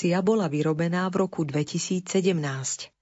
installácia bola vyrobená v roku 2017.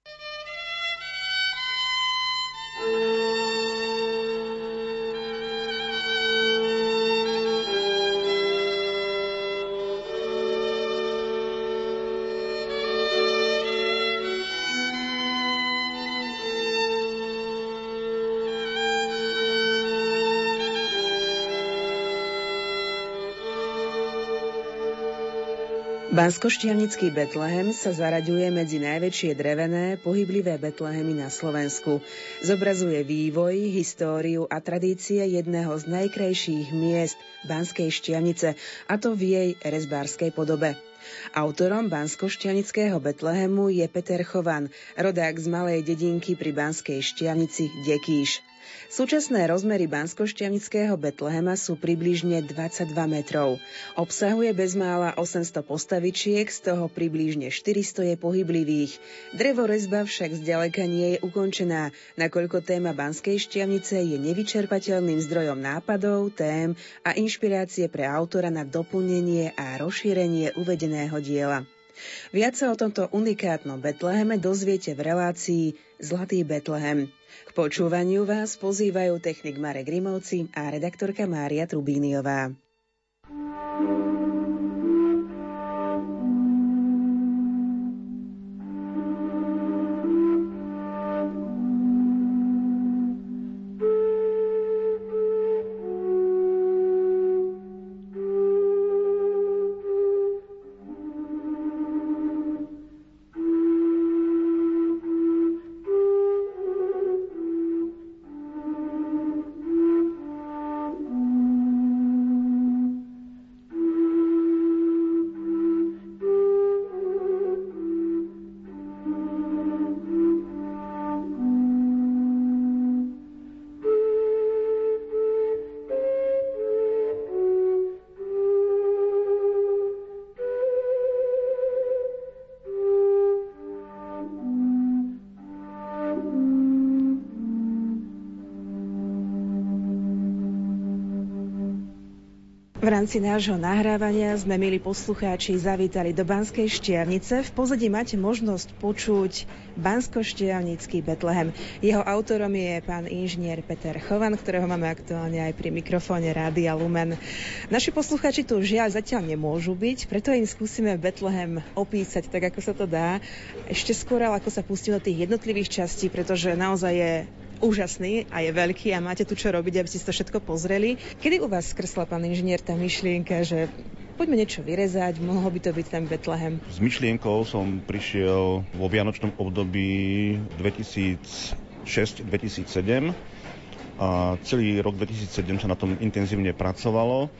Banskoštiavnický Betlehem sa zaraďuje medzi najväčšie drevené, pohyblivé Betlehemy na Slovensku. Zobrazuje vývoj, históriu a tradície jedného z najkrajších miest Banskej Štiavnice, a to v jej rezbárskej podobe. Autorom Banskoštiavnického Betlehemu je Peter Chovan, rodák z malej dedinky pri Banskej Štiavnici Dekíš. Súčasné rozmery Banskošťavnického Betlehema sú približne 22 metrov. Obsahuje bezmála 800 postavičiek, z toho približne 400 je pohyblivých. Drevorezba však zďaleka nie je ukončená, nakoľko téma Banskej šťavnice je nevyčerpateľným zdrojom nápadov, tém a inšpirácie pre autora na doplnenie a rozšírenie uvedeného diela. Viac sa o tomto unikátnom Betleheme dozviete v relácii Zlatý Betlehem. K počúvaniu vás pozývajú technik Marek Rimovci a redaktorka Mária Trubíniová. V rámci nášho nahrávania sme, milí poslucháči, zavítali do Banskej Štiavnice. V pozadí máte možnosť počuť Bansko-Štiavnický Betlehem. Jeho autorom je pán inžinier Peter Chovan, ktorého máme aktuálne aj pri mikrofóne Rádia Lumen. Naši poslucháči tu žiaľ zatiaľ nemôžu byť, preto im skúsime Betlehem opísať tak, ako sa to dá. Ešte skôr, ako sa pustíme do tých jednotlivých častí, pretože naozaj je úžasný a je veľký a máte tu čo robiť, aby ste to všetko pozreli. Kedy u vás skresla, pán inžinier, tá myšlienka, že poďme niečo vyrezať, mohol by to byť ten Betlehem? S myšlienkou som prišiel vo vianočnom období 2006-2007 a celý rok 2007 sa na tom intenzívne pracovalo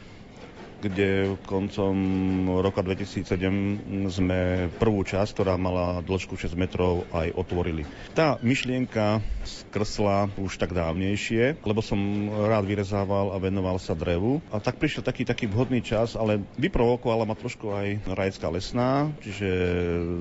kde koncom roka 2007 sme prvú časť, ktorá mala dĺžku 6 metrov, aj otvorili. Tá myšlienka skrsla už tak dávnejšie, lebo som rád vyrezával a venoval sa drevu. A tak prišiel taký, taký vhodný čas, ale vyprovokovala ma trošku aj Rajecká lesná, čiže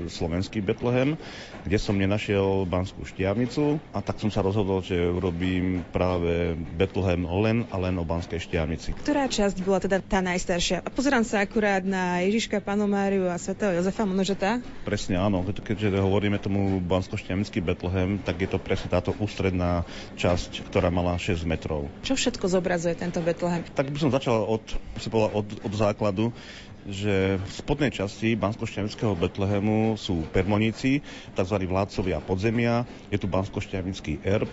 slovenský Betlehem, kde som nenašiel Banskú štiavnicu a tak som sa rozhodol, že urobím práve Betlehem len a len o Banskej štiavnici. Ktorá časť bola teda tá najstaršia? Najstaršia. A pozerám sa akurát na Ježiška, Panu Máriu a svätého Jozefa, možno, že tá? Presne áno, keďže hovoríme tomu bansko Betlehem, tak je to presne táto ústredná časť, ktorá mala 6 metrov. Čo všetko zobrazuje tento Betlehem? Tak by som začal od, si povedal, od, od základu že v spodnej časti bansko Betlehemu sú permoníci, tzv. vládcovia podzemia, je tu bansko erb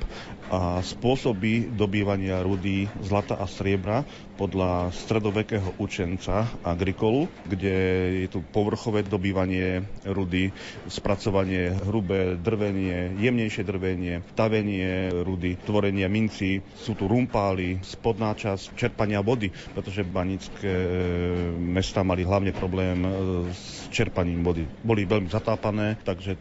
a spôsoby dobývania rudy zlata a striebra podľa stredovekého učenca Agrikolu, kde je tu povrchové dobývanie rudy, spracovanie hrubé drvenie, jemnejšie drvenie, tavenie rudy, tvorenie minci, sú tu rumpály, spodná časť čerpania vody, pretože banické mesta mali hlavne problém e, s čerpaním vody. Boli veľmi zatápané, takže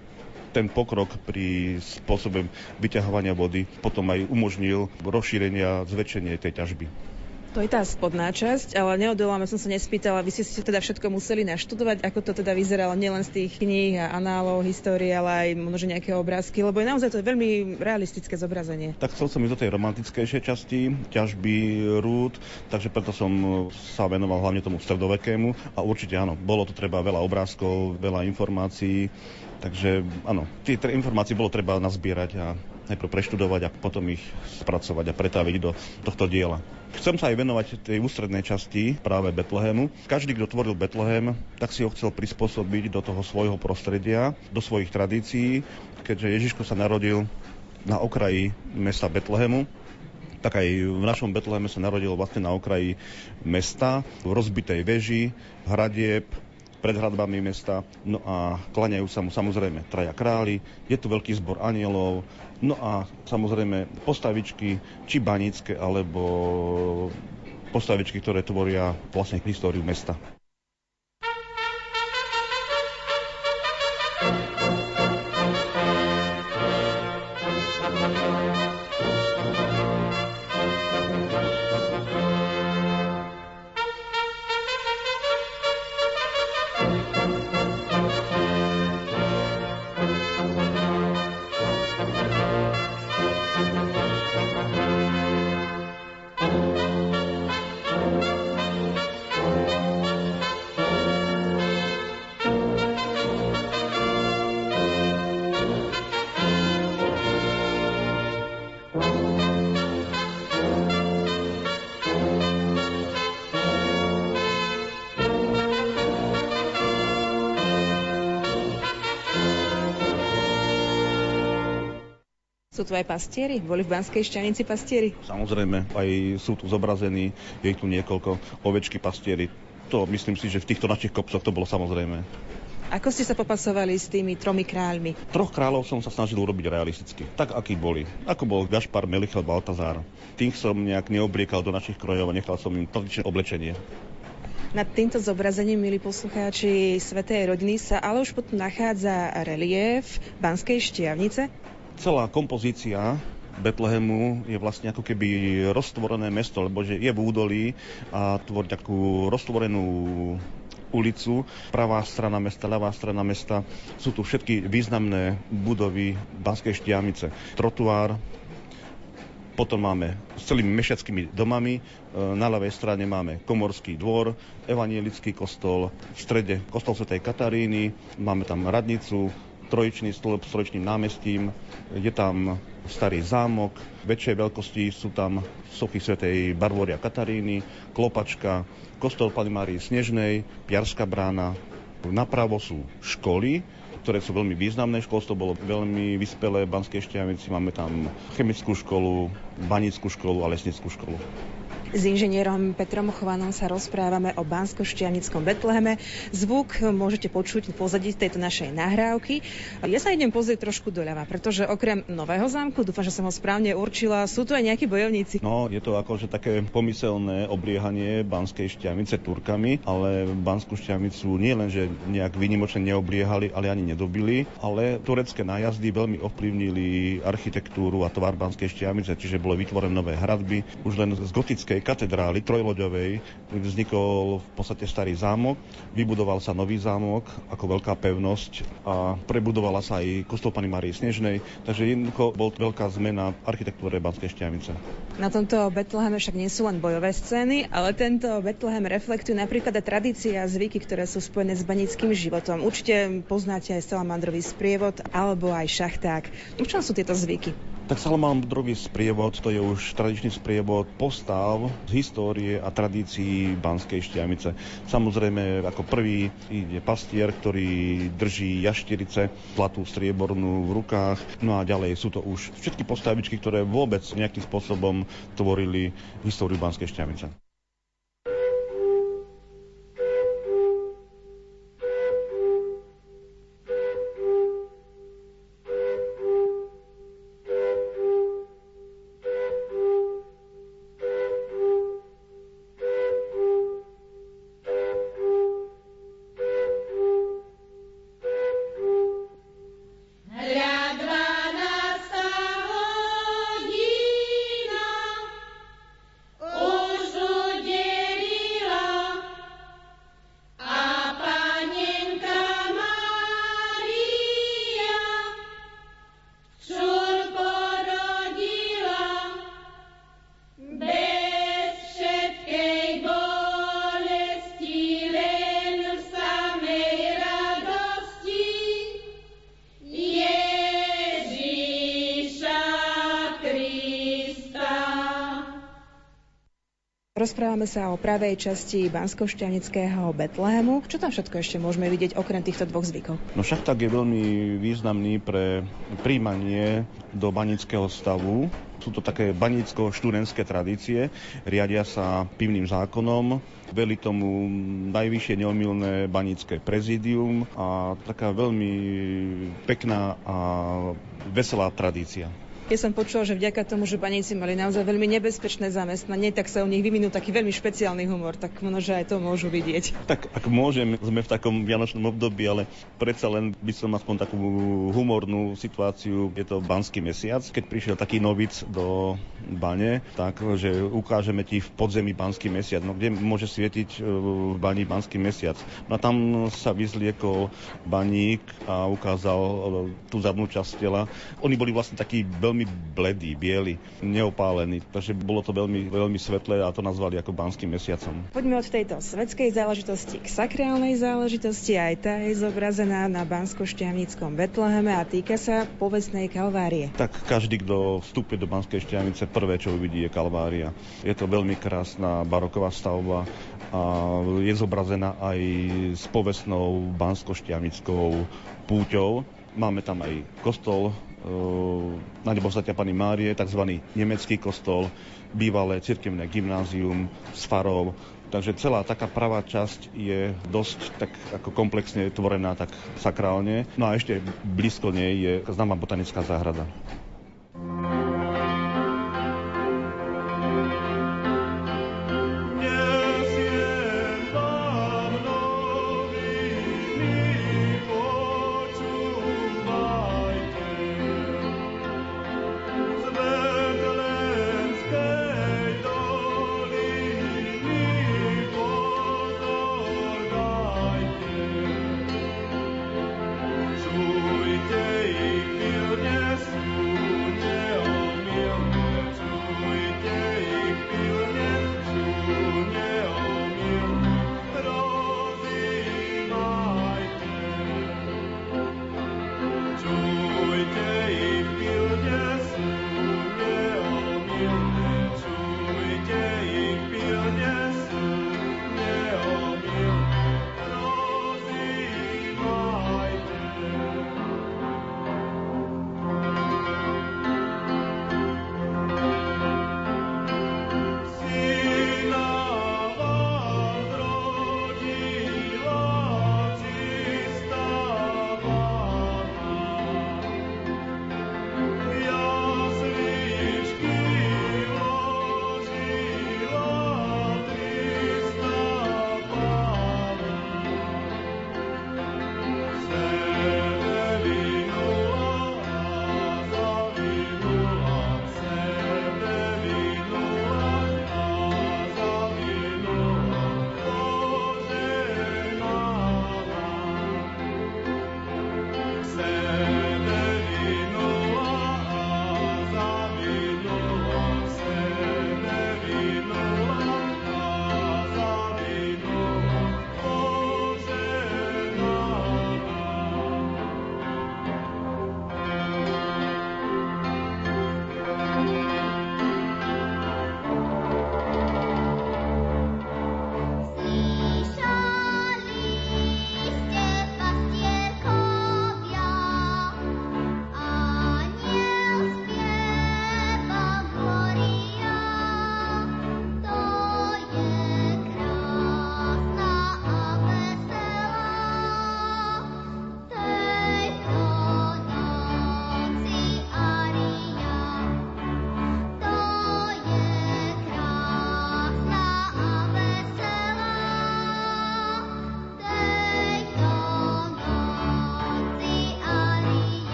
ten pokrok pri spôsobe vyťahovania vody potom aj umožnil rozšírenie a zväčšenie tej ťažby. To je tá spodná časť, ale neodoláme som sa nespýtala, vy ste si teda všetko museli naštudovať, ako to teda vyzeralo nielen z tých kníh a análov, histórie, ale aj možno nejaké obrázky, lebo je naozaj to veľmi realistické zobrazenie. Tak chcel som ísť do tej romantickejšej časti, ťažby rúd, takže preto som sa venoval hlavne tomu stredovekému a určite áno, bolo to treba veľa obrázkov, veľa informácií, takže áno, tie informácie bolo treba nazbierať a najprv preštudovať a potom ich spracovať a pretaviť do tohto diela. Chcem sa aj venovať tej ústrednej časti práve Betlehemu. Každý, kto tvoril Betlehem, tak si ho chcel prispôsobiť do toho svojho prostredia, do svojich tradícií, keďže Ježiško sa narodil na okraji mesta Betlehemu, tak aj v našom Betleheme sa narodil vlastne na okraji mesta, v rozbitej veži, hradieb, pred hradbami mesta. No a klaňajú sa mu samozrejme traja králi, je tu veľký zbor anielov, no a samozrejme postavičky, či banické, alebo postavičky, ktoré tvoria vlastne históriu mesta. Aj pastieri? Boli v Banskej šťanici pastieri? Samozrejme, aj sú tu zobrazení, je tu niekoľko ovečky pastieri. To myslím si, že v týchto našich kopcoch to bolo samozrejme. Ako ste sa popasovali s tými tromi kráľmi? Troch kráľov som sa snažil urobiť realisticky, tak akí boli. Ako bol Gašpar, Melichel, Baltazár. Tých som nejak neobliekal do našich krojov a nechal som im tradičné oblečenie. Nad týmto zobrazením, milí poslucháči Svetej rodiny, sa ale už potom nachádza relief Banskej štiavnice. Celá kompozícia Betlehemu je vlastne ako keby roztvorené mesto, lebo že je v údolí a tvorí takú roztvorenú ulicu, pravá strana mesta, ľavá strana mesta. Sú tu všetky významné budovy Banskej štiavnice. Trotuár, potom máme s celými mešackými domami, e, na ľavej strane máme Komorský dvor, evanielický kostol, v strede kostol Sv. Kataríny, máme tam radnicu, trojičný stĺp s trojičným námestím, je tam starý zámok, väčšej veľkosti sú tam sochy svätej Barboria Kataríny, Klopačka, kostol Pany Márii Snežnej, Piarská brána, napravo sú školy, ktoré sú veľmi významné. Školstvo bolo veľmi vyspelé v Banskej Štiavnici. Máme tam chemickú školu, banickú školu a lesnickú školu. S inžinierom Petrom Chovanom sa rozprávame o bansko štianickom Betleheme. Zvuk môžete počuť v pozadí tejto našej nahrávky. Ja sa idem pozrieť trošku doľava, pretože okrem Nového zámku, dúfam, že som ho správne určila, sú tu aj nejakí bojovníci. No, je to akože také pomyselné obliehanie Banskej Štiavnice Turkami, ale Banskú Štiavnicu nie len, že nejak vynimočne neobliehali, ale ani nedobili, ale turecké nájazdy veľmi ovplyvnili architektúru a tvar Banskej Štiavnice, čiže bolo vytvorené nové hradby. Už len z gotickej katedrály trojloďovej vznikol v podstate starý zámok, vybudoval sa nový zámok ako veľká pevnosť a prebudovala sa aj kostol Pany Marie Snežnej, takže jednoducho bol veľká zmena v architektúre Banskej Štiavnice. Na tomto Betleheme však nie sú len bojové scény, ale tento Betlehem reflektuje napríklad aj tradície a zvyky, ktoré sú spojené s banickým životom. Určite poznáte aj salamandrový sprievod alebo aj šachták. V čom sú tieto zvyky? Tak Salamandrový sprievod, to je už tradičný sprievod postav histórie a tradícií Banskej Štiamice. Samozrejme, ako prvý ide pastier, ktorý drží jaštirice, zlatú striebornú v rukách. No a ďalej sú to už všetky postavičky, ktoré vôbec nejakým spôsobom tvorili históriu Banskej Štiamice. Rozprávame sa o pravej časti Banskošťanického Betlehemu. Čo tam všetko ešte môžeme vidieť okrem týchto dvoch zvykov? No tak je veľmi významný pre príjmanie do banického stavu. Sú to také banicko-študentské tradície, riadia sa pivným zákonom, veli tomu najvyššie neomilné banické prezidium a taká veľmi pekná a veselá tradícia. Ja som počula, že vďaka tomu, že baníci mali naozaj veľmi nebezpečné zamestnanie, tak sa u nich vyvinul taký veľmi špeciálny humor, tak možno, že aj to môžu vidieť. Tak ak môžem, sme v takom vianočnom období, ale predsa len by som aspoň takú humornú situáciu. Je to banský mesiac, keď prišiel taký novic do bane, tak, že ukážeme ti v podzemí banský mesiac. No kde môže svietiť e, v bani banský mesiac? No a tam sa vyzliekol baník a ukázal e, tú zadnú časť tela. Oni boli vlastne takí veľmi bledí, bieli, neopálení, takže bolo to veľmi, veľmi svetlé a to nazvali ako banským mesiacom. Poďme od tejto svetskej záležitosti k sakrálnej záležitosti. Aj tá je zobrazená na Bansko-Šťavnickom Betleheme a týka sa povestnej kalvárie. Tak každý, kto vstúpi do Banskej Šťavnice, prvé, čo uvidí, je kalvária. Je to veľmi krásna baroková stavba a je zobrazená aj s povestnou bansko-šťavnickou púťou. Máme tam aj kostol na nebozatia Pany Márie, tzv. nemecký kostol, bývalé cirkevné gymnázium s farou. Takže celá taká pravá časť je dosť tak ako komplexne tvorená, tak sakrálne. No a ešte blízko nej je známa botanická záhrada.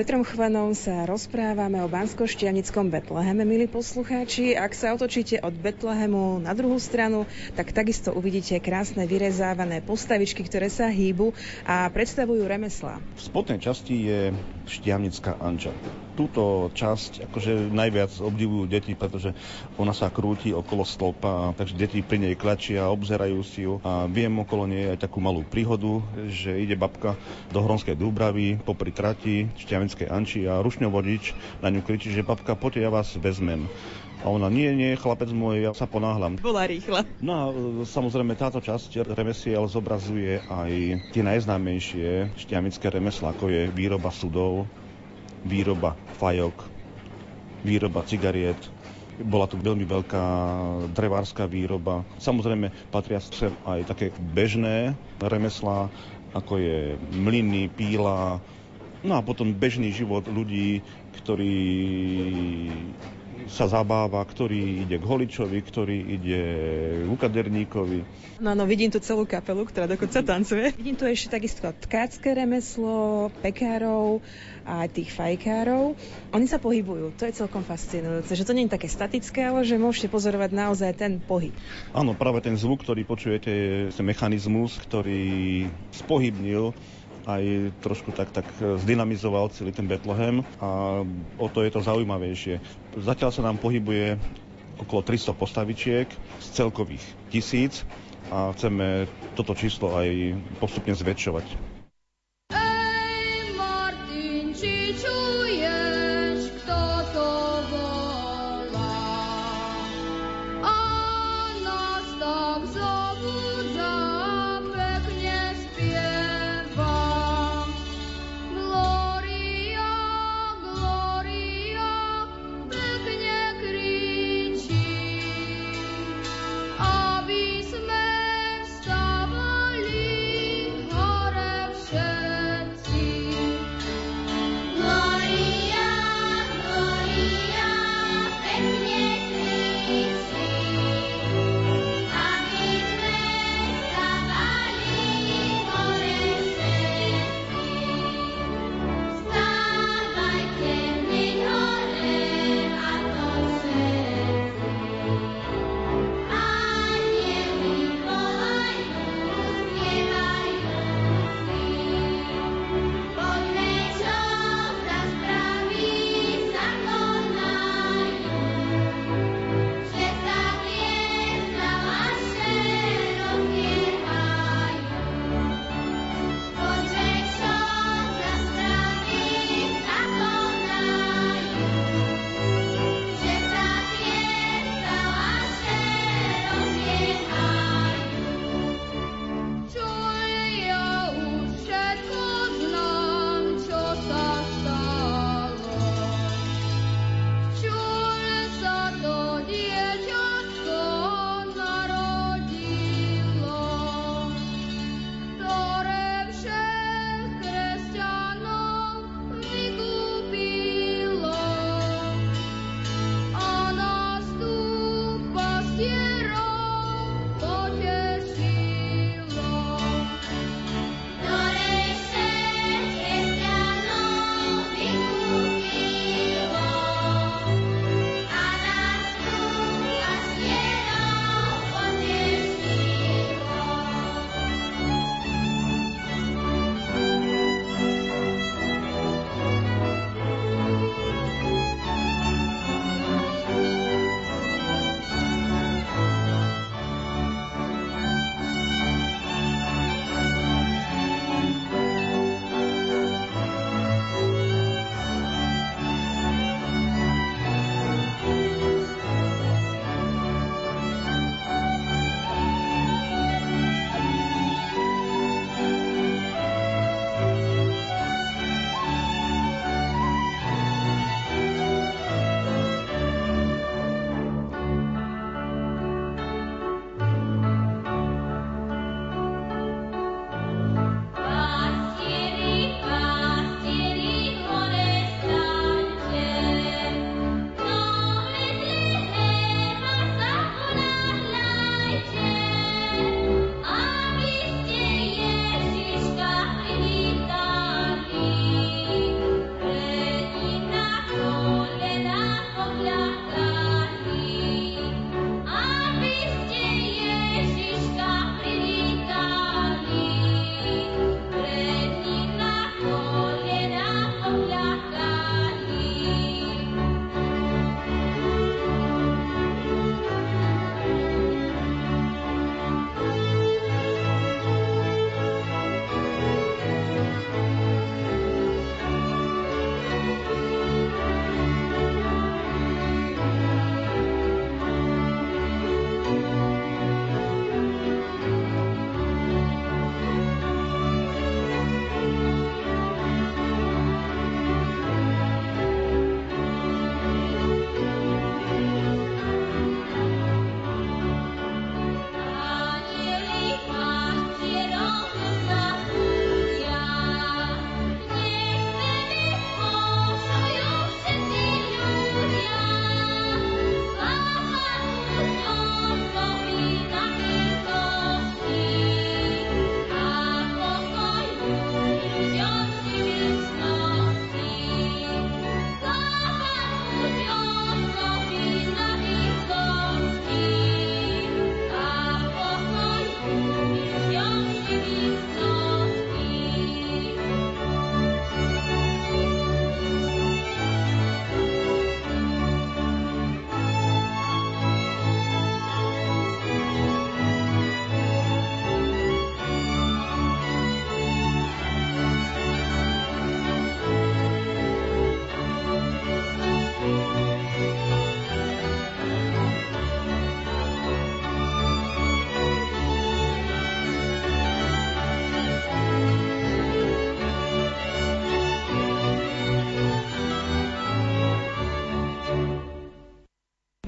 Petrom Chvanom sa rozprávame o Bansko-Štiavnickom Betleheme, milí poslucháči. Ak sa otočíte od Betlehemu na druhú stranu, tak takisto uvidíte krásne vyrezávané postavičky, ktoré sa hýbu a predstavujú remeslá. V spodnej časti je Štiavnická Anča. Túto časť akože najviac obdivujú deti, pretože ona sa krúti okolo stĺpa, takže deti pri nej klačia, obzerajú si ju a viem okolo nej aj takú malú príhodu, že ide babka do Hronskej Dúbravy popri trati Štiavnickej Anči a rušňovodič na ňu kričí, že babka, poďte, ja vás vezmem. A ona, nie, nie, chlapec môj, ja sa ponáhľam. Bola rýchla. No a e, samozrejme táto časť remesiel zobrazuje aj tie najznámejšie šťamické remesla, ako je výroba sudov, výroba fajok, výroba cigariet, bola tu veľmi veľká drevárska výroba. Samozrejme patria sem aj také bežné remeslá, ako je mlyny, píla, no a potom bežný život ľudí, ktorí sa zabáva, ktorý ide k holičovi, ktorý ide k kaderníkovi. No, no, vidím tu celú kapelu, ktorá dokonca tancuje. Vidím tu ešte takisto tkácké remeslo, pekárov a aj tých fajkárov. Oni sa pohybujú, to je celkom fascinujúce, že to nie je také statické, ale že môžete pozorovať naozaj ten pohyb. Áno, práve ten zvuk, ktorý počujete, je ten mechanizmus, ktorý spohybnil aj trošku tak, tak zdynamizoval celý ten Betlehem a o to je to zaujímavejšie. Zatiaľ sa nám pohybuje okolo 300 postavičiek z celkových tisíc a chceme toto číslo aj postupne zväčšovať.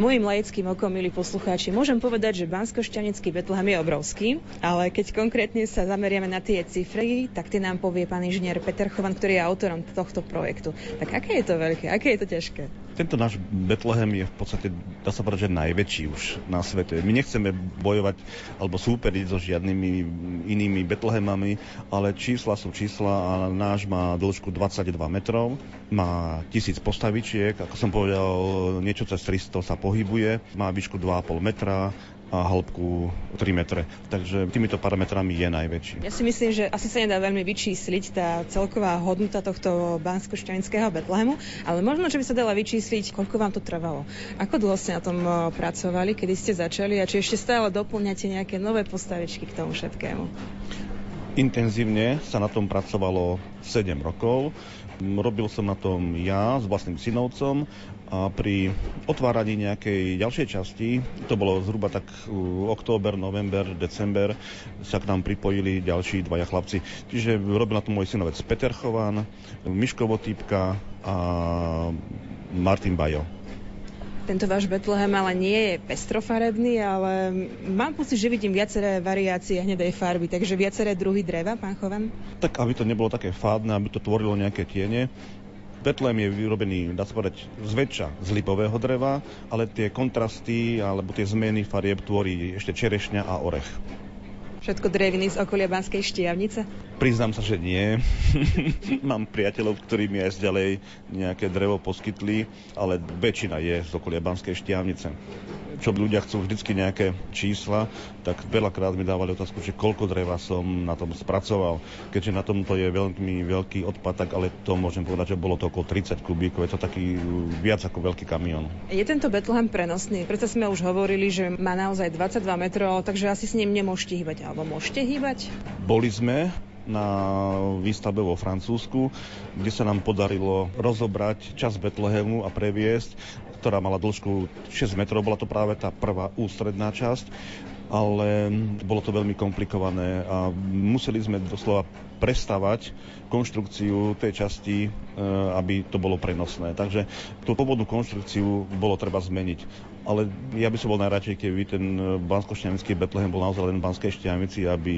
Mojím laickým okom, milí poslucháči, môžem povedať, že Bansko-Šťanický Betlehem je obrovský, ale keď konkrétne sa zameriame na tie cifry, tak tie nám povie pán inžinier Peter Chovan, ktorý je autorom tohto projektu. Tak aké je to veľké, aké je to ťažké? Tento náš Betlehem je v podstate, dá sa povedať, že najväčší už na svete. My nechceme bojovať alebo súperiť so žiadnymi inými Betlehemami, ale čísla sú čísla a náš má dĺžku 22 metrov, má tisíc postavičiek, ako som povedal, niečo cez 300 sa pohybuje, má výšku 2,5 metra, a hĺbku 3 metre. Takže týmito parametrami je najväčší. Ja si myslím, že asi sa nedá veľmi vyčísliť tá celková hodnota tohto bansko Betlehemu, ale možno, že by sa dala vyčísliť, koľko vám to trvalo. Ako dlho ste na tom pracovali, kedy ste začali a či ešte stále doplňate nejaké nové postavičky k tomu všetkému? Intenzívne sa na tom pracovalo 7 rokov. Robil som na tom ja s vlastným synovcom a pri otváraní nejakej ďalšej časti, to bolo zhruba tak október, november, december, sa k nám pripojili ďalší dvaja chlapci. Čiže robil na to môj synovec Peter Chovan, Miško Votýpka a Martin Bajo. Tento váš Betlehem ale nie je pestrofarebný, ale mám pocit, že vidím viaceré variácie hnedej farby, takže viaceré druhy dreva, pán Chovan? Tak, aby to nebolo také fádne, aby to tvorilo nejaké tiene, Betlem je vyrobený, dá sa povedať, zväčša z lipového dreva, ale tie kontrasty alebo tie zmeny farieb tvorí ešte čerešňa a orech. Všetko dreviny z okolia Banskej štiavnice? Priznám sa, že nie. Mám priateľov, ktorí mi aj ďalej nejaké drevo poskytli, ale väčšina je z okolia Banskej štiavnice čo ľudia chcú vždycky nejaké čísla, tak veľakrát mi dávali otázku, že koľko dreva som na tom spracoval. Keďže na tomto je veľmi veľký odpad, tak ale to môžem povedať, že bolo to okolo 30 kubíkov, je to taký viac ako veľký kamión. Je tento Betlehem prenosný? Preto sme už hovorili, že má naozaj 22 metrov, takže asi s ním nemôžete hýbať, alebo môžete hýbať? Boli sme, na výstave vo Francúzsku, kde sa nám podarilo rozobrať čas Betlehemu a previesť ktorá mala dĺžku 6 metrov, bola to práve tá prvá ústredná časť, ale bolo to veľmi komplikované a museli sme doslova prestavať konštrukciu tej časti, e, aby to bolo prenosné. Takže tú pôvodnú konštrukciu bolo treba zmeniť. Ale ja by som bol najradšej, keby ten bansko Betlehem bol naozaj len Banskej Štiavnici, aby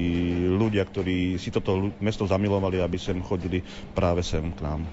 ľudia, ktorí si toto mesto zamilovali, aby sem chodili práve sem k nám.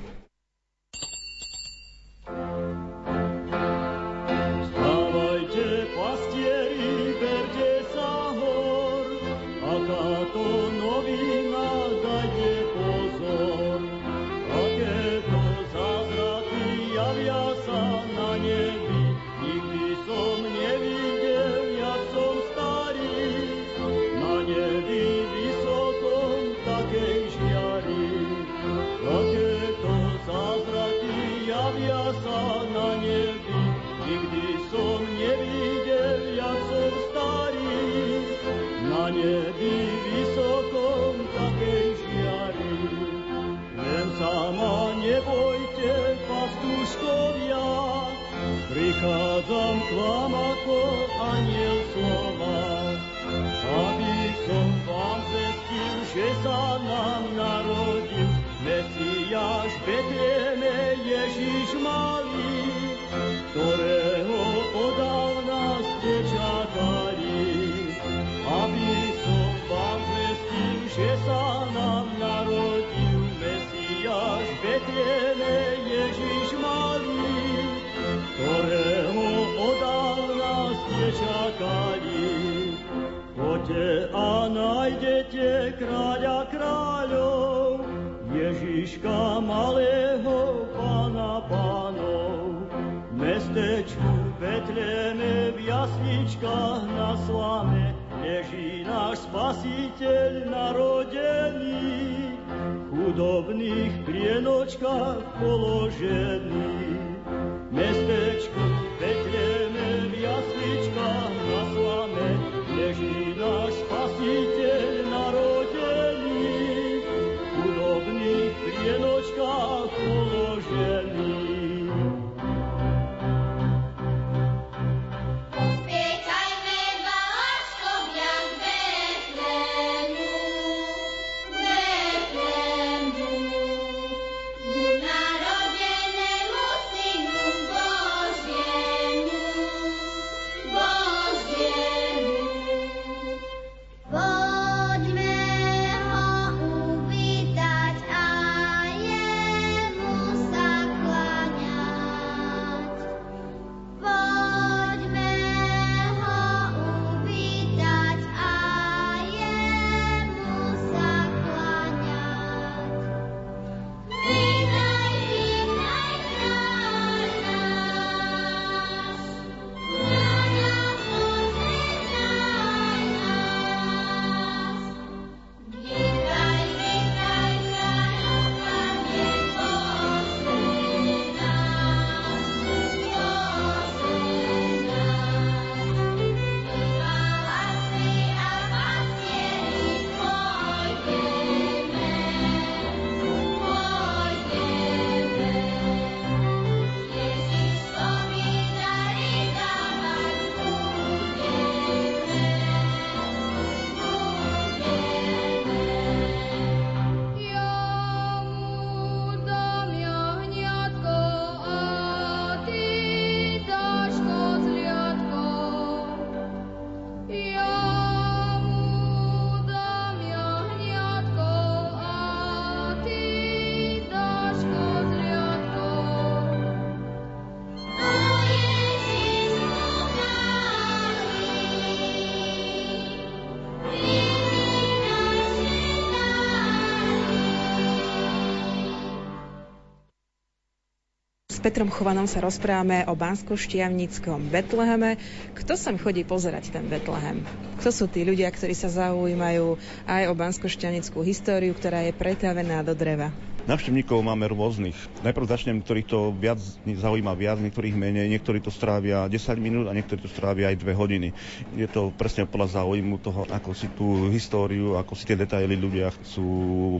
Petrom Chovanom sa rozprávame o Bansko-Štiavnickom Betleheme. Kto sem chodí pozerať ten Betlehem? Kto sú tí ľudia, ktorí sa zaujímajú aj o Bansko-Štiavnickú históriu, ktorá je pretavená do dreva? Navštevníkov máme rôznych. Najprv začnem, ktorých to viac zaujíma viac, niektorých menej, niektorí to strávia 10 minút a niektorí to strávia aj 2 hodiny. Je to presne podľa záujmu toho, ako si tú históriu, ako si tie detaily ľudia chcú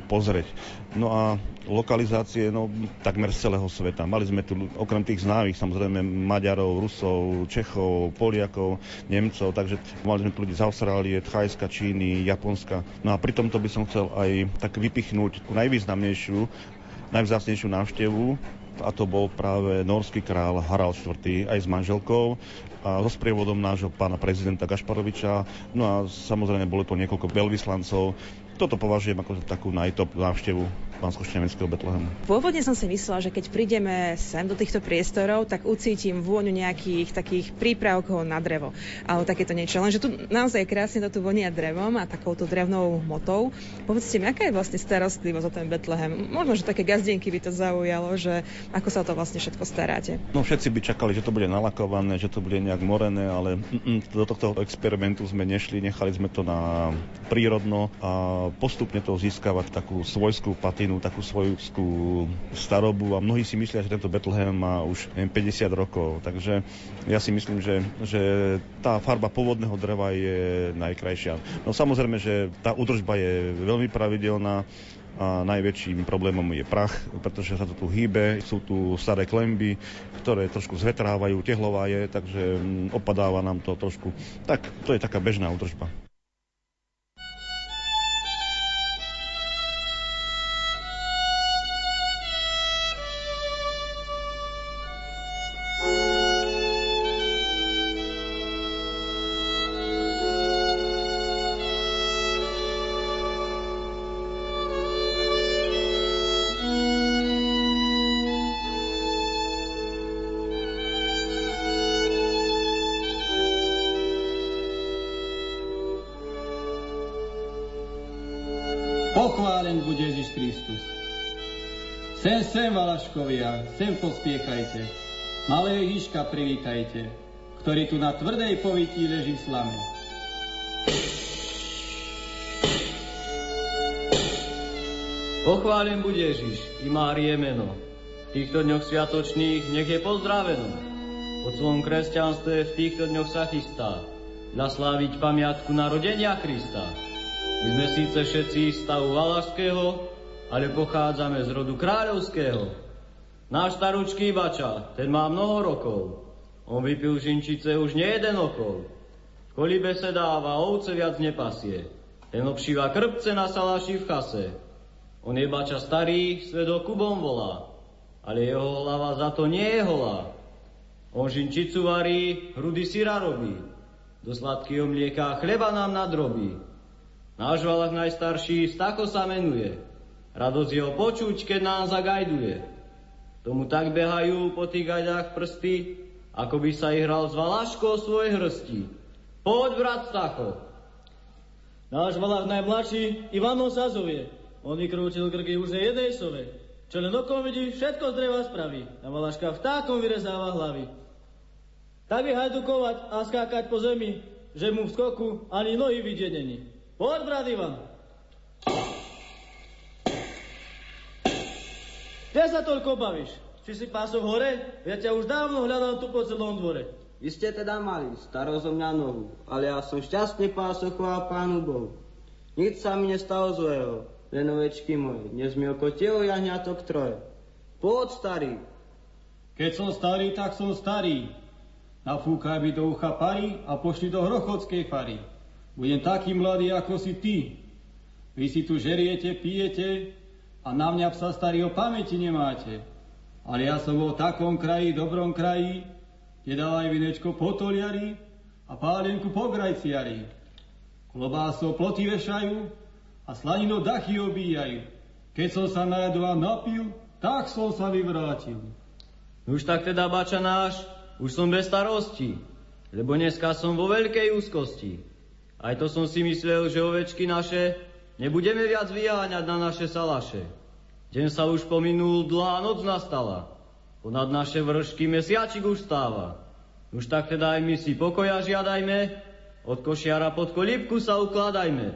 pozrieť. No a lokalizácie no, takmer z celého sveta. Mali sme tu okrem tých známych samozrejme Maďarov, Rusov, Čechov, Poliakov, Nemcov, takže mali sme tu ľudí z Austrálie, Thajska, Číny, Japonska. No a pri tomto by som chcel aj tak vypichnúť najvýznamnejšiu najvzácnejšiu návštevu a to bol práve norský král Harald IV. aj s manželkou a so sprievodom nášho pána prezidenta Gašparoviča. No a samozrejme bolo to niekoľko veľvyslancov. Toto považujem ako takú najtop návštevu bansko Betlehemu. Pôvodne som si myslela, že keď prídeme sem do týchto priestorov, tak ucítim vôňu nejakých takých prípravkov na drevo. Ale takéto niečo. Lenže tu naozaj krásne to tu vonia drevom a takouto drevnou motou. Povedzte mi, aká je vlastne starostlivosť o ten Betlehem? Možno, že také gazdienky by to zaujalo, že ako sa to vlastne všetko staráte. No všetci by čakali, že to bude nalakované, že to bude nejak morené, ale do tohto experimentu sme nešli, nechali sme to na prírodno a postupne to získavať takú svojskú patinu krajinu, takú svoju starobu a mnohí si myslia, že tento Bethlehem má už neviem, 50 rokov. Takže ja si myslím, že, že tá farba pôvodného dreva je najkrajšia. No samozrejme, že tá údržba je veľmi pravidelná, a najväčším problémom je prach, pretože sa to tu hýbe, sú tu staré klemby, ktoré trošku zvetrávajú, tehlová je, takže mm, opadáva nám to trošku. Tak to je taká bežná údržba. Pochválen buď Ježiš Kristus. Sem, sem, Valaškovia, sem pospiechajte. Malé Ježiška privítajte, ktorý tu na tvrdej povití leží slame. Pochválen buď Ježiš i Márie meno. V týchto dňoch sviatočných nech je pozdraveno. Po svojom kresťanstve v týchto dňoch sa chystá nasláviť pamiatku narodenia Krista. My sme síce všetci z stavu Valašského, ale pochádzame z rodu kráľovského. Náš staručký bača, ten má mnoho rokov. On vypil žinčice už nie jeden okol. V kolibe se dáva, ovce viac nepasie. Ten obšíva krpce na saláši v chase. On je bača starý, svedok Kubom volá. Ale jeho hlava za to nie je holá. On žinčicu varí, hrudy syra robí. Do sladkého mlieka chleba nám nadrobí. Náš valach najstarší Stako sa menuje. Radosť jeho počuť, keď nám zagajduje. Tomu tak behajú po tých gajdách prsty, ako by sa ich hral s valaškou svoje hrsti. Poď, brat Stacho. Náš valach najmladší Ivano sa zovie. On vykrúčil krky už jednej sove. Čo len okom vidí, všetko z dreva spraví. A valaška vtákom vyrezáva hlavy. Tak by hajdukovať a skákať po zemi, že mu v skoku ani nohy vidieť není. Poď, brat Ivan. Kde sa toľko bavíš? Či si pásov hore? Ja ťa už dávno hľadám tu po celom dvore. Vy ste teda mali staro zo mňa nohu, ale ja som šťastný páso, chvál Pánu Bohu. Nic sa mi nestalo zlého, len ovečky moje. Dnes mi oko telo jahňatok troje. Poď, starý. Keď som starý, tak som starý. Nafúkaj mi do ucha pary a pošli do hrochodskej fary. Budem taký mladý, ako si ty. Vy si tu žeriete, pijete a na mňa psa starý o pamäti nemáte. Ale ja som bol v takom kraji, dobrom kraji, kde dal aj vinečko potoliari a pálenku po grajciari. Klobáso ploty vešajú a slanino dachy obíjajú. Keď som sa najedol a napil, tak som sa vyvrátil. Už tak teda, bača náš, už som bez starosti, lebo dneska som vo veľkej úzkosti. Aj to som si myslel, že ovečky naše nebudeme viac vyháňať na naše salaše. Deň sa už pominul, dlhá noc nastala. Ponad naše vršky mesiačik už stáva. Už tak teda aj my si pokoja žiadajme, od košiara pod kolíbku sa ukladajme.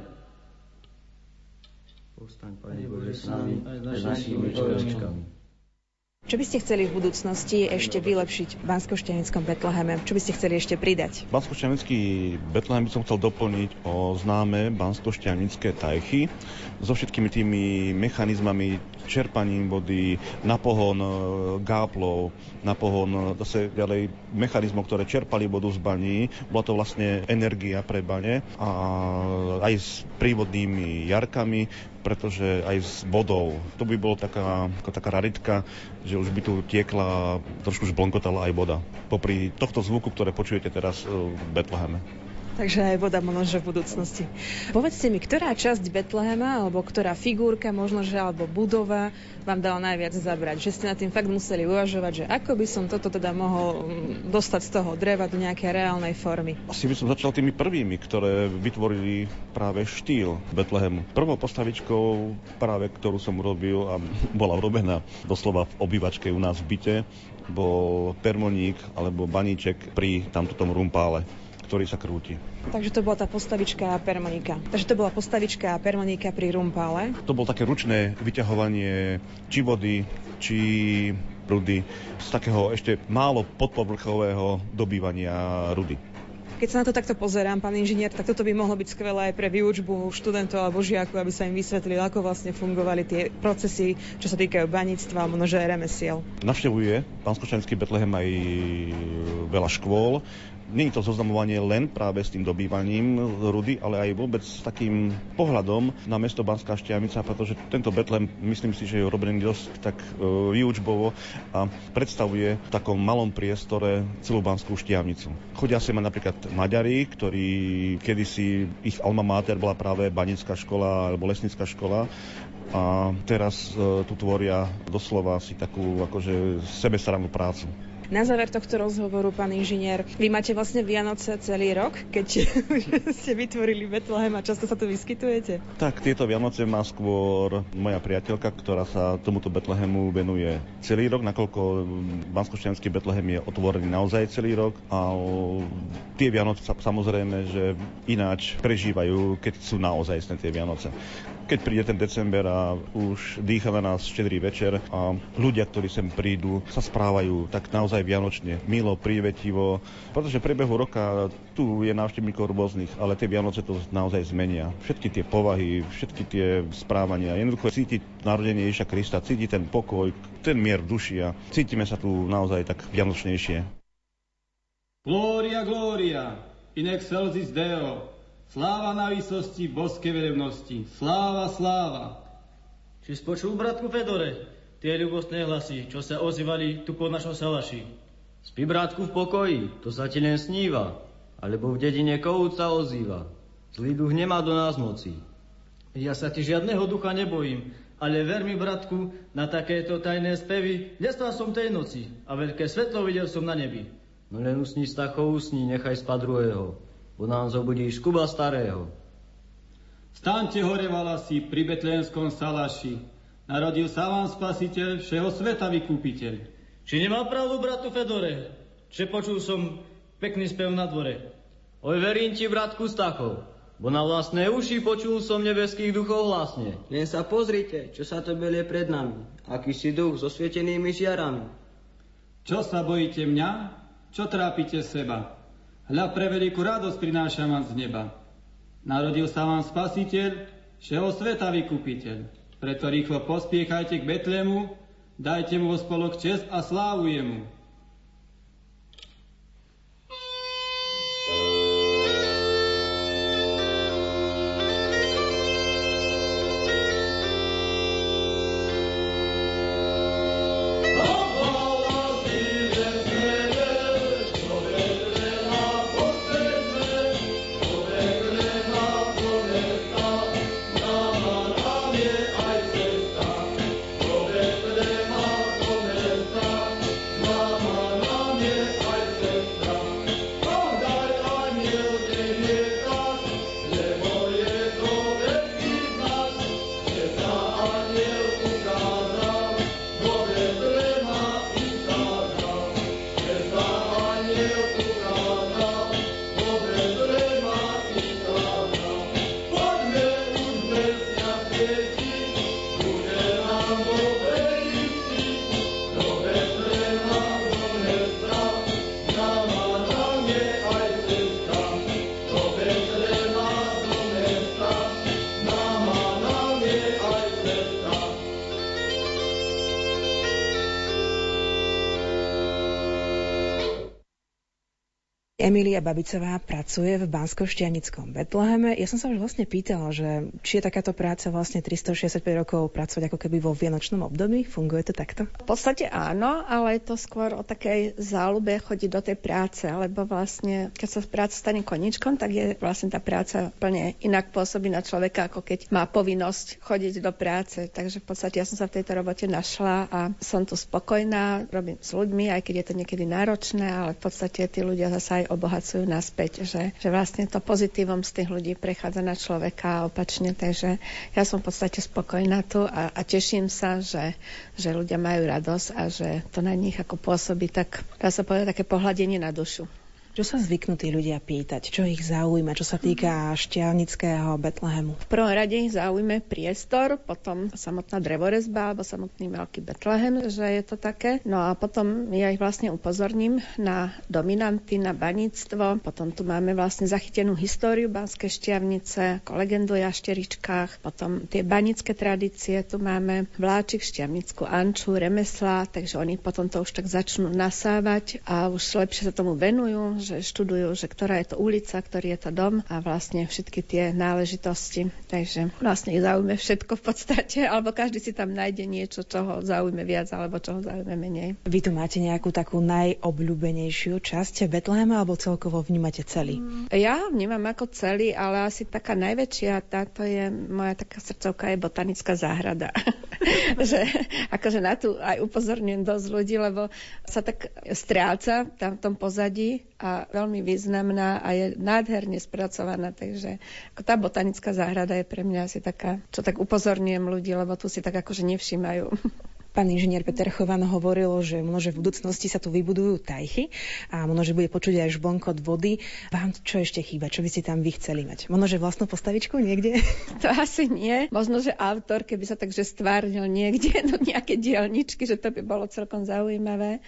Postaň, Pane Bože, s nami, aj s našimi človečkami. Čo by ste chceli v budúcnosti ešte vylepšiť v Banskošťanickom Betleheme? Čo by ste chceli ešte pridať? Banskošťanický Betlehem by som chcel doplniť o známe Banskošťanické tajchy so všetkými tými mechanizmami čerpaním vody, na pohon e, gáplov, na pohon e, zase ďalej mechanizmov, ktoré čerpali vodu z baní. Bola to vlastne energia pre bane a aj s prívodnými jarkami, pretože aj s vodou. To by bolo taká, taká raritka, že už by tu tiekla, trošku žblonkotala aj voda. Popri tohto zvuku, ktoré počujete teraz e, v Betleheme. Takže aj voda možno, v budúcnosti. Povedzte mi, ktorá časť Betlehema, alebo ktorá figurka, možno, že alebo budova vám dala najviac zabrať? Že ste na tým fakt museli uvažovať, že ako by som toto teda mohol mm, dostať z toho dreva do nejakej reálnej formy? Asi by som začal tými prvými, ktoré vytvorili práve štýl Betlehemu. Prvou postavičkou práve, ktorú som urobil a bola urobená doslova v obývačke u nás v byte, bol permoník alebo baníček pri tamto tom rumpále ktorý sa krúti. Takže to bola tá postavička a permonika. Takže to bola postavička a permonika pri rumpále. To bolo také ručné vyťahovanie či vody, či rudy z takého ešte málo podpovrchového dobývania rudy. Keď sa na to takto pozerám, pán inžinier, tak toto by mohlo byť skvelé aj pre výučbu študentov alebo žiakov, aby sa im vysvetlili, ako vlastne fungovali tie procesy, čo sa týkajú baníctva a množe remesiel. Navštevuje pán Skočanský Betlehem aj veľa škôl, je to zoznamovanie len práve s tým dobývaním rudy, ale aj vôbec s takým pohľadom na mesto Banská Štiavnica, pretože tento Betlem, myslím si, že je urobený dosť tak e, výučbovo a predstavuje v takom malom priestore celú Banskú Štiavnicu. Chodia sem napríklad Maďari, ktorí kedysi ich alma mater bola práve banická škola alebo lesnická škola a teraz e, tu tvoria doslova si takú akože sebestaranú prácu. Na záver tohto rozhovoru, pán inžinier, vy máte vlastne Vianoce celý rok, keď ste vytvorili Betlehem a často sa tu vyskytujete? Tak, tieto Vianoce má skôr moja priateľka, ktorá sa tomuto Betlehemu venuje celý rok, nakoľko bansko Betlehem je otvorený naozaj celý rok a tie Vianoce samozrejme, že ináč prežívajú, keď sú naozaj tie Vianoce keď príde ten december a už dýcha na nás štedrý večer a ľudia, ktorí sem prídu, sa správajú tak naozaj vianočne, milo, prívetivo, pretože priebehu roka tu je návštevníkov rôznych, ale tie Vianoce to naozaj zmenia. Všetky tie povahy, všetky tie správania, jednoducho cítiť narodenie Ježiša Krista, cítiť ten pokoj, ten mier v duši a cítime sa tu naozaj tak vianočnejšie. Gloria, gloria, in excelsis Deo, Sláva na výsosti, boské verevnosti. Sláva, sláva. Či spočul, bratku Fedore, tie ľubostné hlasy, čo sa ozývali tu po našom salaši? Spí, bratku, v pokoji, to sa ti len sníva, alebo v dedine kohút sa ozýva. Zlý duch nemá do nás moci. Ja sa ti žiadneho ducha nebojím, ale ver mi, bratku, na takéto tajné spevy nespal som tej noci a veľké svetlo videl som na nebi. No len usni, Stachov, usni, nechaj spať druhého bo nám zobudíš Kuba starého. Staňte hore valasy pri Betlenskom salaši. Narodil sa vám spasiteľ, všeho sveta vykúpiteľ. Či nemal pravdu, bratu Fedore? Že počul som pekný spev na dvore. Oj, verím ti, bratku Stachov, bo na vlastné uši počul som nebeských duchov hlasne. Len sa pozrite, čo sa to belie pred nami. Aký si duch so svietenými žiarami. Čo sa bojíte mňa? Čo trápite seba? Hľa pre veľkú radosť prinášam vám z neba. Narodil sa vám spasiteľ, všeho sveta vykupiteľ. Preto rýchlo pospiechajte k Betlemu, dajte mu vo spolok čest a slávu jemu. Emília Babicová pracuje v Bansko-Štianickom Betleheme. Ja som sa už vlastne pýtala, že či je takáto práca vlastne 365 rokov pracovať ako keby vo vianočnom období? Funguje to takto? V podstate áno, ale je to skôr o takej záľube chodiť do tej práce, lebo vlastne, keď sa práca stane koničkom, tak je vlastne tá práca plne inak pôsobí na človeka, ako keď má povinnosť chodiť do práce. Takže v podstate ja som sa v tejto robote našla a som tu spokojná, robím s ľuďmi, aj keď je to niekedy náročné, ale v podstate tí ľudia zase aj obohacujú naspäť, že, že vlastne to pozitívom z tých ľudí prechádza na človeka a opačne, takže ja som v podstate spokojná tu a, a teším sa, že, že ľudia majú radosť a že to na nich ako pôsobí tak, dá sa povedať, také pohľadenie na dušu. Čo sa zvyknú tí ľudia pýtať? Čo ich zaujíma? Čo sa týka šťavnického Betlehemu? V prvom rade ich zaujíma priestor, potom samotná drevorezba alebo samotný veľký Betlehem, že je to také. No a potom ja ich vlastne upozorním na dominanty, na baníctvo. Potom tu máme vlastne zachytenú históriu Banskej šťavnice, ako legendu o jašteričkách. Potom tie banické tradície, tu máme vláčik, šťavnickú anču, remeslá, takže oni potom to už tak začnú nasávať a už lepšie sa tomu venujú že študujú, že ktorá je to ulica, ktorý je to dom a vlastne všetky tie náležitosti. Takže vlastne ich zaujme všetko v podstate, alebo každý si tam nájde niečo, čo ho zaujme viac, alebo čo ho zaujme menej. Vy tu máte nejakú takú najobľúbenejšiu časť Betlehema, alebo celkovo vnímate celý? Mm, ja vnímam ako celý, ale asi taká najväčšia, táto je moja taká srdcovka je botanická záhrada. že akože na tu aj upozorňujem dosť ľudí, lebo sa tak stráca tam v tom pozadí a veľmi významná a je nádherne spracovaná, takže ako tá botanická záhrada je pre mňa asi taká, čo tak upozorňujem ľudí, lebo tu si tak akože nevšímajú. Pán inžinier Peter Chovan hovoril, že možno, že v budúcnosti sa tu vybudujú tajchy a možno, že bude počuť aj žbonkot vody. Vám čo ešte chýba? Čo by ste tam vy chceli mať? Možno, že vlastnú postavičku niekde? To asi nie. Možno, že autor, keby sa takže stvárnil niekde do nejaké dielničky, že to by bolo celkom zaujímavé.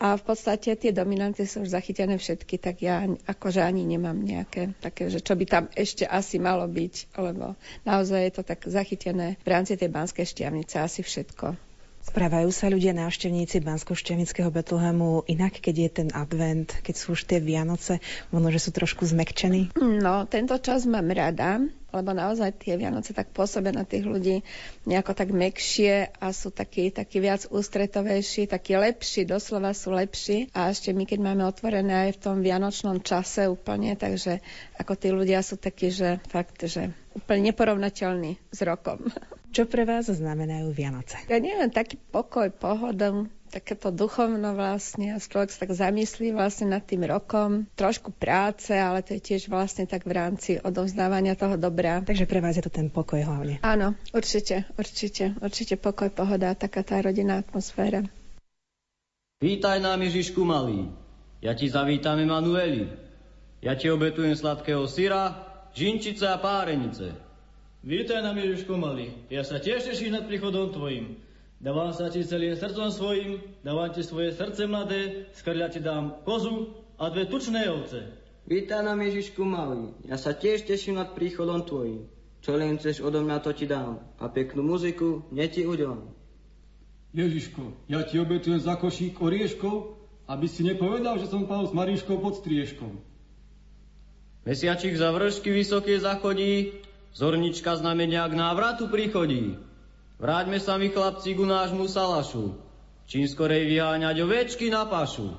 A v podstate tie dominanty sú už zachytené všetky, tak ja akože ani nemám nejaké také, že čo by tam ešte asi malo byť, lebo naozaj je to tak zachytené v rámci tej banskej šťavnice asi všetko. Správajú sa ľudia návštevníci Bansko-Šťavnického Betlehemu inak, keď je ten advent, keď sú už tie Vianoce, možno, že sú trošku zmekčení? No, tento čas mám rada, lebo naozaj tie Vianoce tak pôsobia na tých ľudí nejako tak mekšie a sú takí, takí viac ústretovejší, takí lepší, doslova sú lepší. A ešte my, keď máme otvorené aj v tom vianočnom čase úplne, takže ako tí ľudia sú takí, že fakt, že úplne neporovnateľní s rokom. Čo pre vás znamenajú Vianoce? Ja neviem, taký pokoj, pohoda, takéto duchovno vlastne a človek sa tak zamyslí vlastne nad tým rokom. Trošku práce, ale to je tiež vlastne tak v rámci odovzdávania toho dobrá. Takže pre vás je to ten pokoj hlavne. Áno, určite, určite, určite pokoj, pohoda, taká tá rodinná atmosféra. Vítaj nám Ježišku malý, ja ti zavítam Emanueli. Ja ti obetujem sladkého syra, žinčice a párenice. Vítaj nám, Ježiško malý. Ja sa tiež teším nad príchodom tvojim. Dávam sa ti celým srdcom svojim, dávam ti svoje srdce mladé, skrľa ti dám kozu a dve tučné ovce. Vítaj nám, Ježišku malý. Ja sa tiež teším nad príchodom tvojim. Čo len chceš odo mňa, to ti dám. A peknú muziku ne ti udelám. Ježiško, ja ti obetujem za košík orieškov, aby si nepovedal, že som pal s Maríškou pod strieškom. Mesiačik za vršky vysoké zachodí, Zornička znamenia k návratu prichodí. Vráťme sa mi chlapci ku nášmu salašu. Čím skorej vyháňať ovečky na pašu.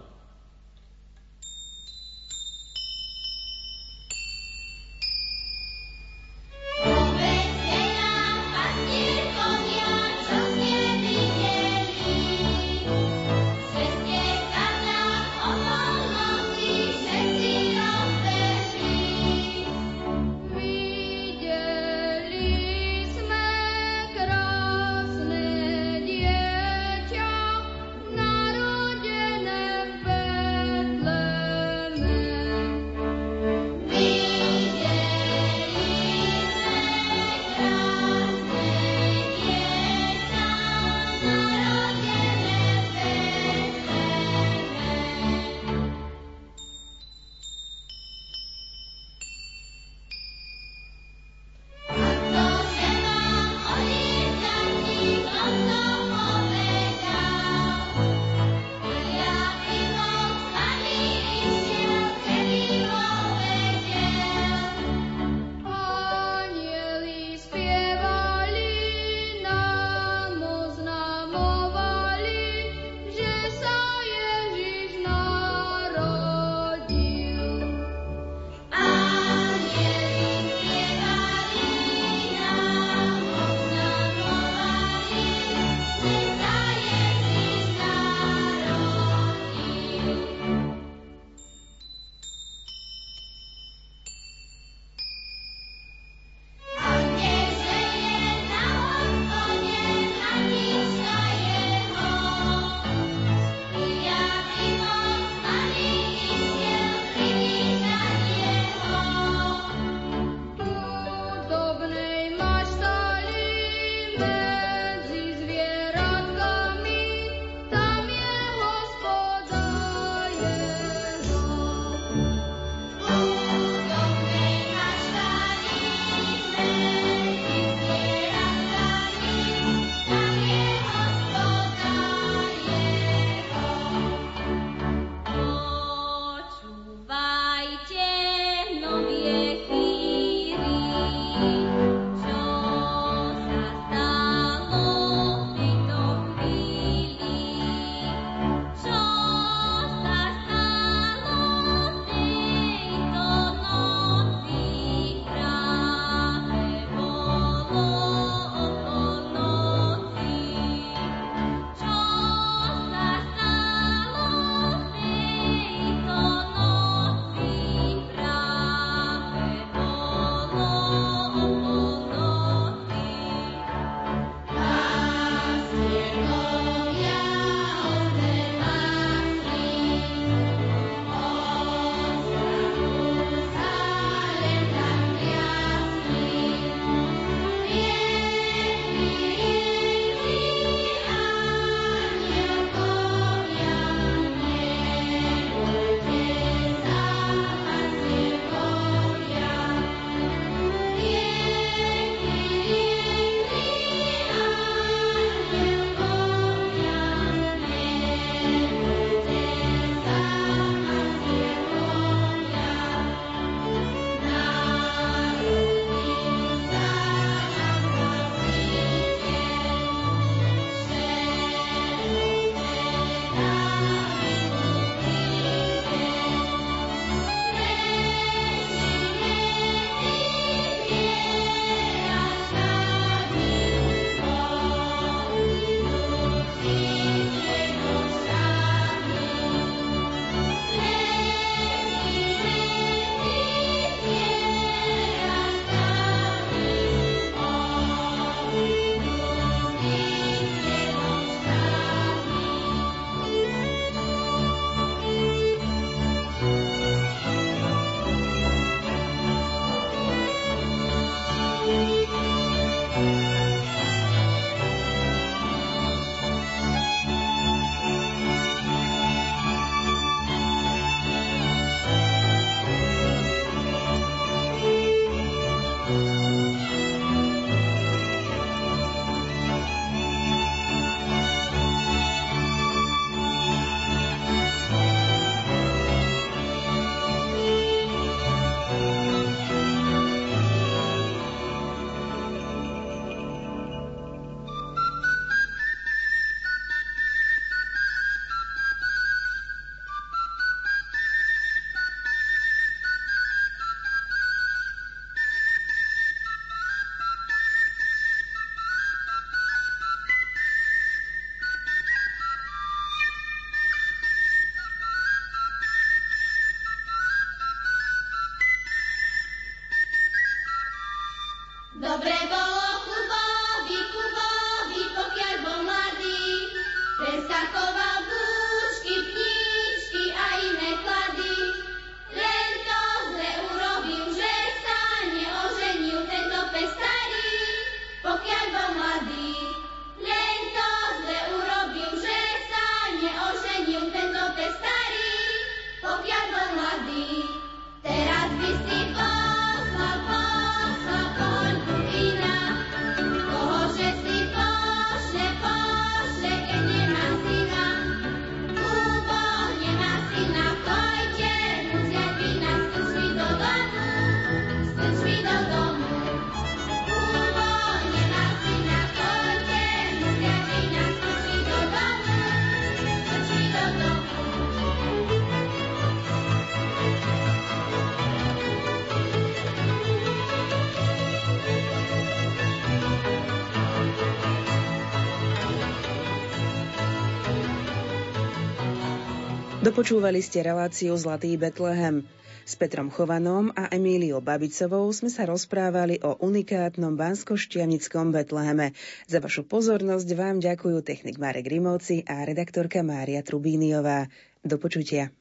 Dopočúvali ste reláciu Zlatý Betlehem. S Petrom Chovanom a Emíliou Babicovou sme sa rozprávali o unikátnom banskoštianickom Betleheme. Za vašu pozornosť vám ďakujú technik Marek Rimovci a redaktorka Mária Trubíniová. Do počutia.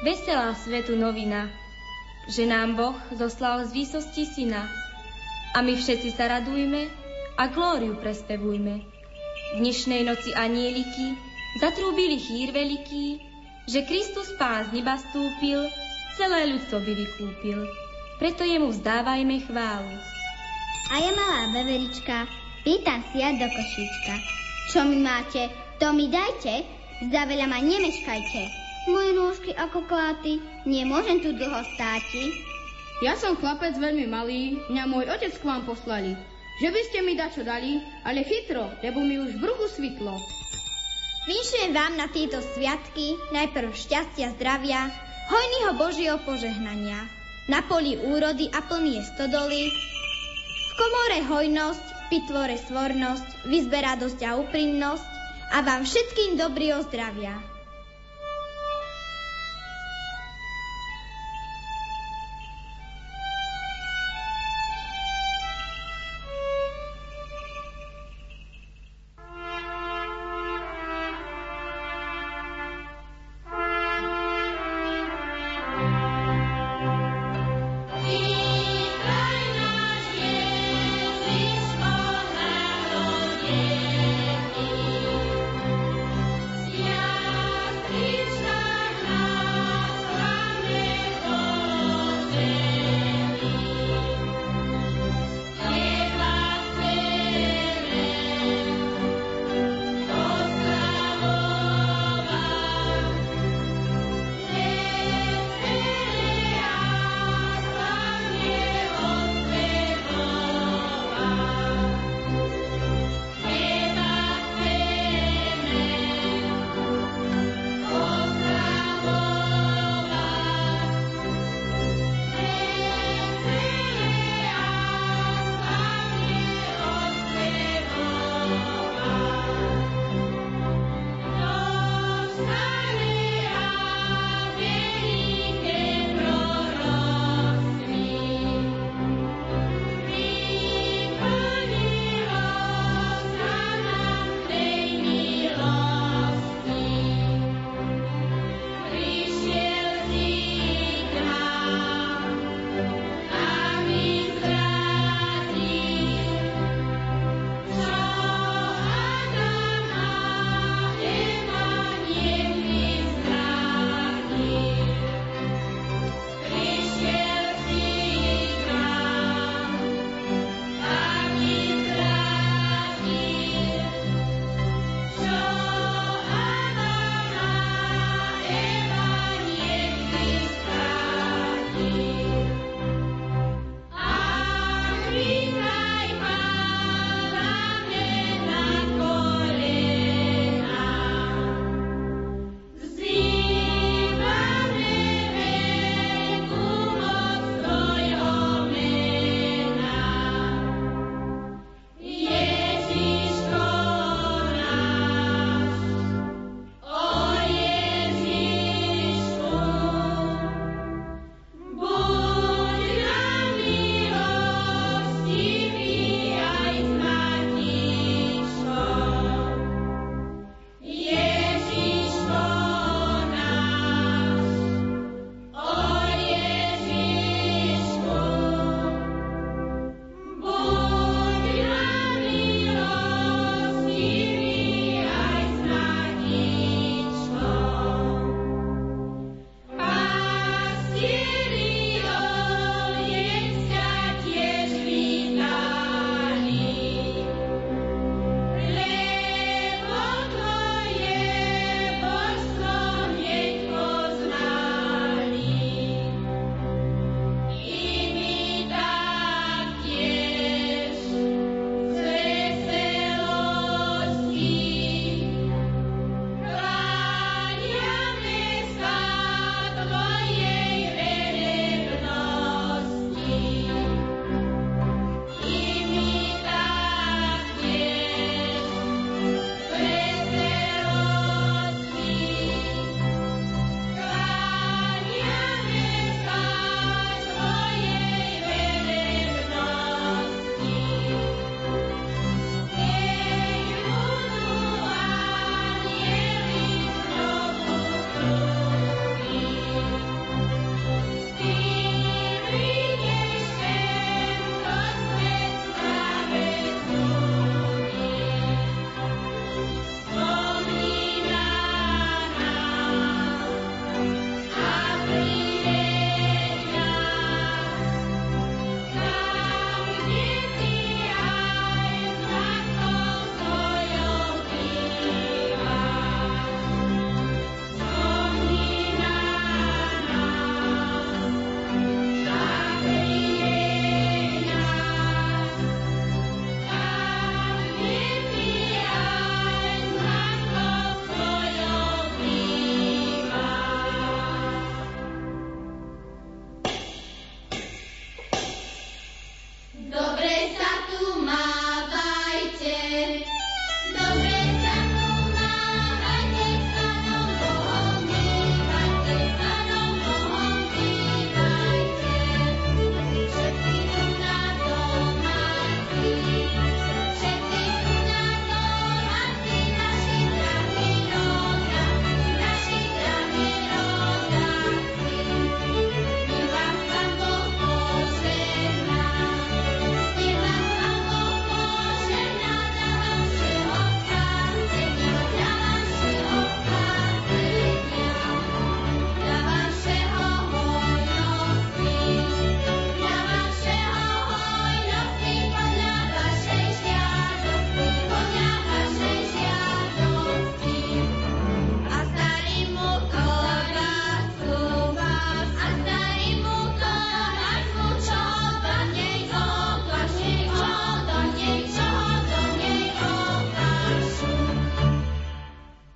Veselá svetu novina, že nám Boh zoslal z výsosti syna. A my všetci sa radujme a glóriu prespevujme. V dnešnej noci anieliky Zatrúbili chýr veľký, že Kristus Pán z neba stúpil, celé ľudstvo by vykúpil. Preto jemu vzdávajme chválu. A ja malá veverička, pýtam si ja do košíčka. Čo mi máte, to mi dajte, za veľa ma nemeškajte. Moje nôžky ako kláty, nemôžem tu dlho státi. Ja som chlapec veľmi malý, mňa môj otec k vám poslali. Že by ste mi dačo dali, ale chytro, lebo mi už v bruchu svitlo. Vyšujem vám na tieto sviatky najprv šťastia, zdravia, hojného Božieho požehnania, na poli úrody a plnie stodoly, v komore hojnosť, v pitvore svornosť, v radosť a úprimnosť. A vám všetkým dobrý zdravia.